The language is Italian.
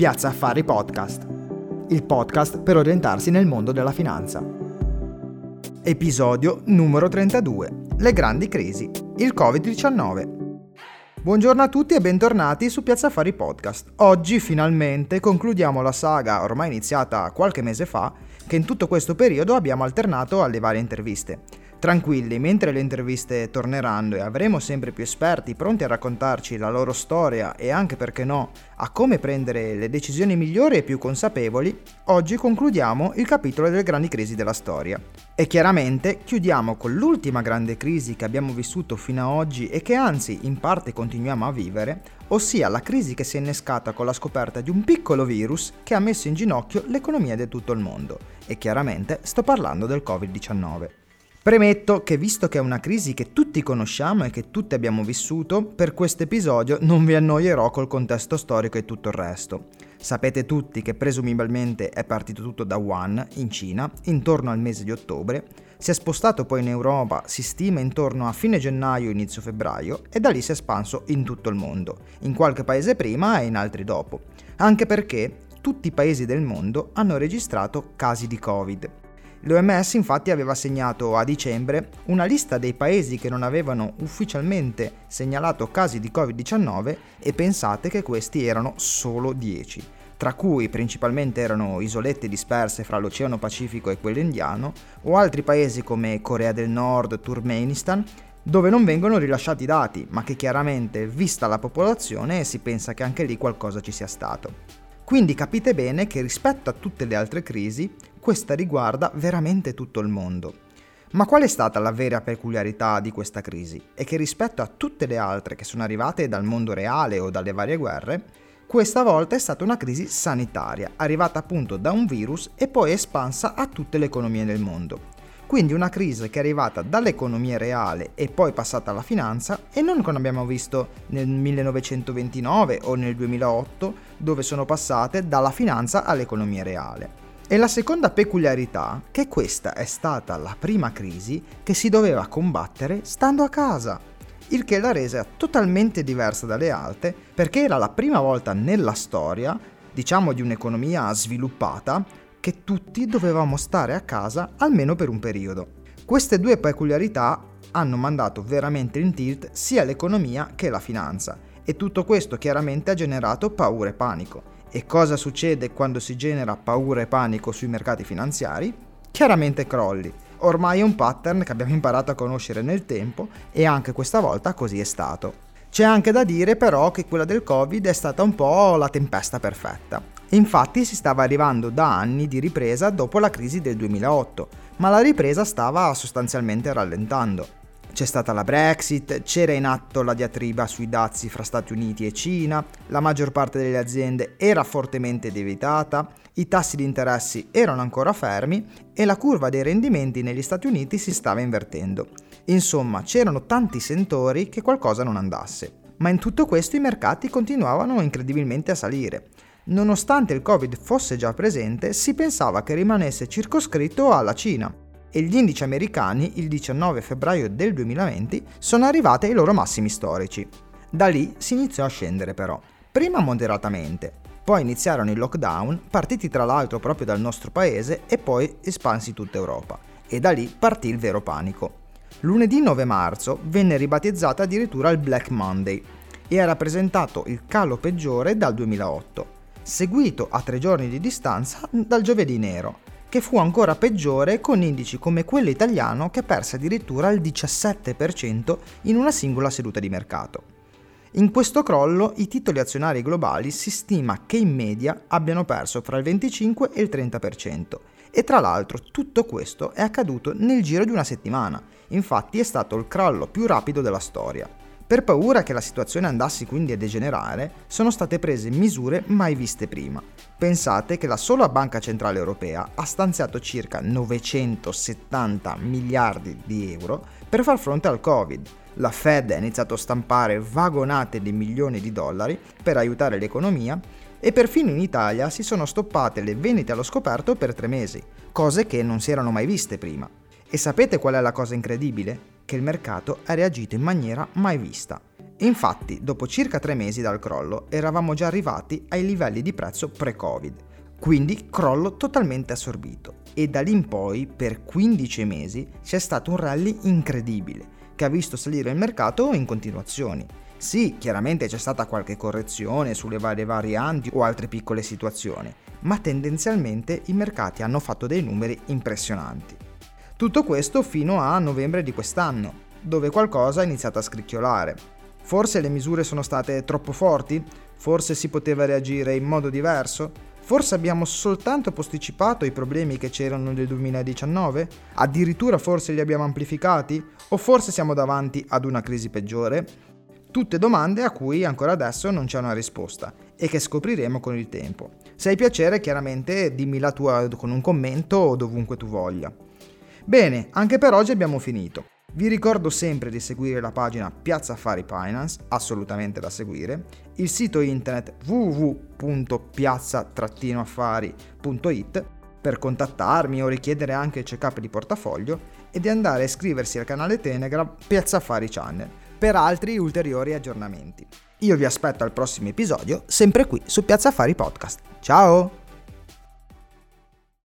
Piazza Affari Podcast, il podcast per orientarsi nel mondo della finanza. Episodio numero 32. Le grandi crisi. Il Covid-19. Buongiorno a tutti e bentornati su Piazza Affari Podcast. Oggi finalmente concludiamo la saga ormai iniziata qualche mese fa, che in tutto questo periodo abbiamo alternato alle varie interviste. Tranquilli, mentre le interviste torneranno e avremo sempre più esperti pronti a raccontarci la loro storia e anche, perché no, a come prendere le decisioni migliori e più consapevoli, oggi concludiamo il capitolo delle grandi crisi della storia. E chiaramente chiudiamo con l'ultima grande crisi che abbiamo vissuto fino ad oggi e che anzi in parte continuiamo a vivere, ossia la crisi che si è innescata con la scoperta di un piccolo virus che ha messo in ginocchio l'economia di tutto il mondo. E chiaramente sto parlando del Covid-19. Premetto che visto che è una crisi che tutti conosciamo e che tutti abbiamo vissuto, per questo episodio non vi annoierò col contesto storico e tutto il resto. Sapete tutti che presumibilmente è partito tutto da Wuhan, in Cina, intorno al mese di ottobre, si è spostato poi in Europa, si stima intorno a fine gennaio inizio febbraio e da lì si è espanso in tutto il mondo, in qualche paese prima e in altri dopo, anche perché tutti i paesi del mondo hanno registrato casi di Covid L'OMS infatti aveva segnato a dicembre una lista dei paesi che non avevano ufficialmente segnalato casi di Covid-19 e pensate che questi erano solo 10, tra cui principalmente erano isolette disperse fra l'Oceano Pacifico e quello indiano, o altri paesi come Corea del Nord, Turkmenistan, dove non vengono rilasciati dati, ma che chiaramente, vista la popolazione, si pensa che anche lì qualcosa ci sia stato. Quindi capite bene che rispetto a tutte le altre crisi, questa riguarda veramente tutto il mondo. Ma qual è stata la vera peculiarità di questa crisi? È che rispetto a tutte le altre che sono arrivate dal mondo reale o dalle varie guerre, questa volta è stata una crisi sanitaria, arrivata appunto da un virus e poi espansa a tutte le economie del mondo. Quindi una crisi che è arrivata dall'economia reale e poi passata alla finanza e non come abbiamo visto nel 1929 o nel 2008 dove sono passate dalla finanza all'economia reale. E la seconda peculiarità che questa è stata la prima crisi che si doveva combattere stando a casa, il che l'ha resa totalmente diversa dalle altre perché era la prima volta nella storia, diciamo di un'economia sviluppata, che tutti dovevamo stare a casa almeno per un periodo. Queste due peculiarità hanno mandato veramente in tilt sia l'economia che la finanza e tutto questo chiaramente ha generato paura e panico. E cosa succede quando si genera paura e panico sui mercati finanziari? Chiaramente crolli. Ormai è un pattern che abbiamo imparato a conoscere nel tempo e anche questa volta così è stato. C'è anche da dire però che quella del Covid è stata un po' la tempesta perfetta. Infatti si stava arrivando da anni di ripresa dopo la crisi del 2008, ma la ripresa stava sostanzialmente rallentando. C'è stata la Brexit, c'era in atto la diatriba sui dazi fra Stati Uniti e Cina, la maggior parte delle aziende era fortemente debitata, i tassi di interessi erano ancora fermi e la curva dei rendimenti negli Stati Uniti si stava invertendo. Insomma, c'erano tanti sentori che qualcosa non andasse. Ma in tutto questo i mercati continuavano incredibilmente a salire. Nonostante il Covid fosse già presente, si pensava che rimanesse circoscritto alla Cina e gli indici americani il 19 febbraio del 2020 sono arrivati ai loro massimi storici. Da lì si iniziò a scendere però, prima moderatamente, poi iniziarono i lockdown, partiti tra l'altro proprio dal nostro paese e poi espansi tutta Europa. E da lì partì il vero panico. Lunedì 9 marzo venne ribattezzata addirittura il Black Monday e ha rappresentato il calo peggiore dal 2008 seguito a tre giorni di distanza dal giovedì nero, che fu ancora peggiore con indici come quello italiano che perse addirittura il 17% in una singola seduta di mercato. In questo crollo i titoli azionari globali si stima che in media abbiano perso fra il 25 e il 30% e tra l'altro tutto questo è accaduto nel giro di una settimana, infatti è stato il crollo più rapido della storia. Per paura che la situazione andasse quindi a degenerare, sono state prese misure mai viste prima. Pensate che la sola Banca Centrale Europea ha stanziato circa 970 miliardi di euro per far fronte al Covid. La Fed ha iniziato a stampare vagonate di milioni di dollari per aiutare l'economia e perfino in Italia si sono stoppate le vendite allo scoperto per tre mesi, cose che non si erano mai viste prima. E sapete qual è la cosa incredibile? Che il mercato ha reagito in maniera mai vista. Infatti, dopo circa tre mesi dal crollo, eravamo già arrivati ai livelli di prezzo pre-Covid, quindi crollo totalmente assorbito. E da lì in poi, per 15 mesi, c'è stato un rally incredibile, che ha visto salire il mercato in continuazioni. Sì, chiaramente c'è stata qualche correzione sulle varie varianti o altre piccole situazioni, ma tendenzialmente i mercati hanno fatto dei numeri impressionanti. Tutto questo fino a novembre di quest'anno, dove qualcosa ha iniziato a scricchiolare. Forse le misure sono state troppo forti? Forse si poteva reagire in modo diverso? Forse abbiamo soltanto posticipato i problemi che c'erano nel 2019? Addirittura forse li abbiamo amplificati? O forse siamo davanti ad una crisi peggiore? Tutte domande a cui ancora adesso non c'è una risposta e che scopriremo con il tempo. Se hai piacere, chiaramente dimmi la tua con un commento o dovunque tu voglia. Bene, anche per oggi abbiamo finito. Vi ricordo sempre di seguire la pagina Piazza Affari Finance, assolutamente da seguire, il sito internet www.piazza-affari.it per contattarmi o richiedere anche il check-up di portafoglio e di andare a iscriversi al canale Telegram Piazza Affari Channel per altri ulteriori aggiornamenti. Io vi aspetto al prossimo episodio, sempre qui su Piazza Affari Podcast. Ciao!